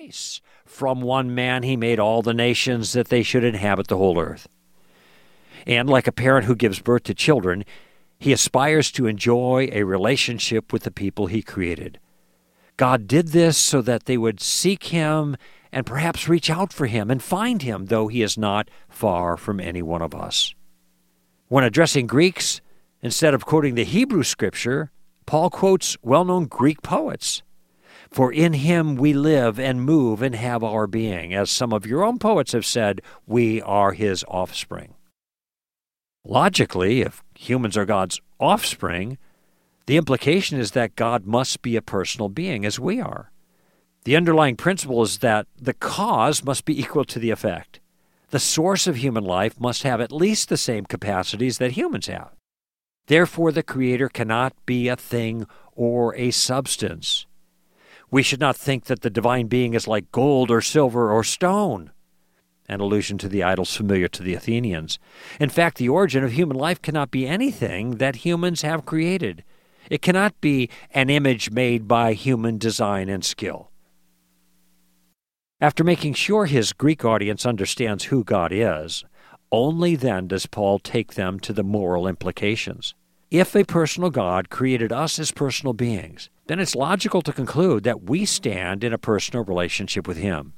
twice. From one man he made all the nations that they should inhabit the whole earth. And like a parent who gives birth to children, he aspires to enjoy a relationship with the people he created. God did this so that they would seek him and perhaps reach out for him and find him, though he is not far from any one of us. When addressing Greeks, instead of quoting the Hebrew scripture, Paul quotes well known Greek poets. For in him we live and move and have our being. As some of your own poets have said, we are his offspring. Logically, if humans are God's offspring, the implication is that God must be a personal being as we are. The underlying principle is that the cause must be equal to the effect. The source of human life must have at least the same capacities that humans have. Therefore, the Creator cannot be a thing or a substance. We should not think that the divine being is like gold or silver or stone, an allusion to the idols familiar to the Athenians. In fact, the origin of human life cannot be anything that humans have created. It cannot be an image made by human design and skill. After making sure his Greek audience understands who God is, only then does Paul take them to the moral implications. If a personal God created us as personal beings, then it's logical to conclude that we stand in a personal relationship with Him.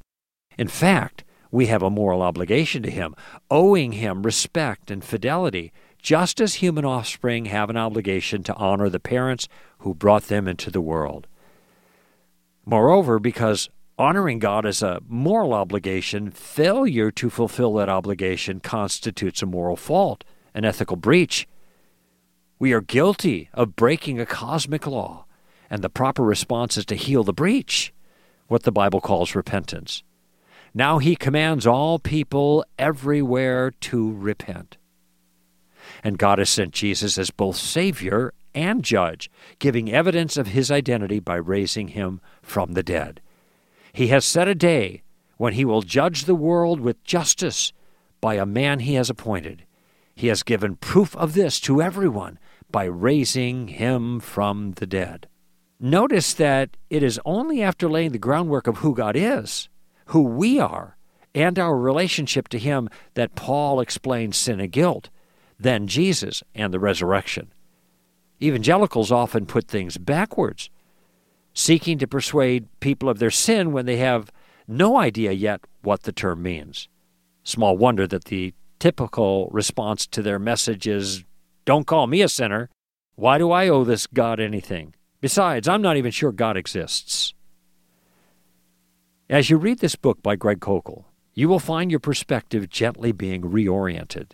In fact, we have a moral obligation to Him, owing Him respect and fidelity, just as human offspring have an obligation to honor the parents who brought them into the world. Moreover, because Honoring God is a moral obligation. Failure to fulfill that obligation constitutes a moral fault, an ethical breach. We are guilty of breaking a cosmic law, and the proper response is to heal the breach, what the Bible calls repentance. Now he commands all people everywhere to repent. And God has sent Jesus as both Savior and Judge, giving evidence of his identity by raising him from the dead. He has set a day when he will judge the world with justice by a man he has appointed. He has given proof of this to everyone by raising him from the dead. Notice that it is only after laying the groundwork of who God is, who we are, and our relationship to him that Paul explains sin and guilt, then Jesus and the resurrection. Evangelicals often put things backwards seeking to persuade people of their sin when they have no idea yet what the term means. Small wonder that the typical response to their message is Don't call me a sinner. Why do I owe this God anything? Besides, I'm not even sure God exists. As you read this book by Greg Koukl, you will find your perspective gently being reoriented.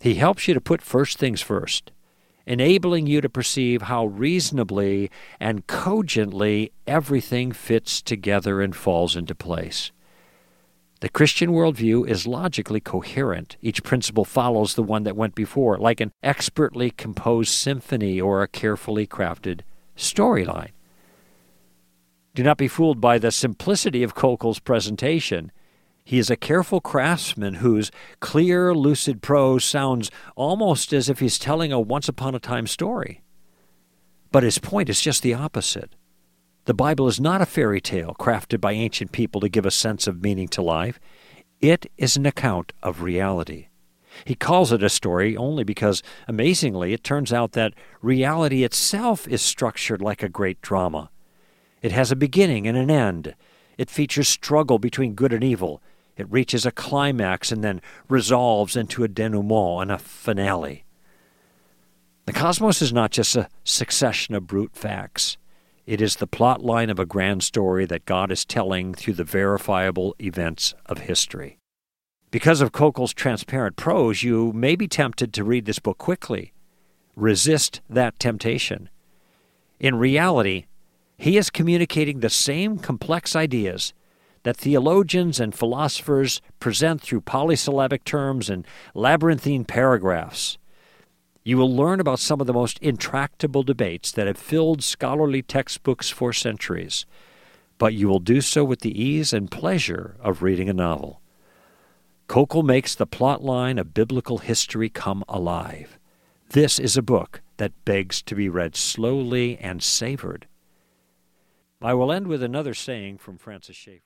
He helps you to put first things first enabling you to perceive how reasonably and cogently everything fits together and falls into place. The Christian worldview is logically coherent. Each principle follows the one that went before, like an expertly composed symphony or a carefully crafted storyline. Do not be fooled by the simplicity of Koukl's presentation. He is a careful craftsman whose clear, lucid prose sounds almost as if he's telling a once upon a time story. But his point is just the opposite. The Bible is not a fairy tale crafted by ancient people to give a sense of meaning to life. It is an account of reality. He calls it a story only because, amazingly, it turns out that reality itself is structured like a great drama. It has a beginning and an end. It features struggle between good and evil. It reaches a climax and then resolves into a denouement and a finale. The cosmos is not just a succession of brute facts. It is the plot line of a grand story that God is telling through the verifiable events of history. Because of Koukl's transparent prose, you may be tempted to read this book quickly. Resist that temptation. In reality, he is communicating the same complex ideas that theologians and philosophers present through polysyllabic terms and labyrinthine paragraphs. You will learn about some of the most intractable debates that have filled scholarly textbooks for centuries, but you will do so with the ease and pleasure of reading a novel. Koukl makes the plot line of biblical history come alive. This is a book that begs to be read slowly and savored. I will end with another saying from Francis Schaeffer.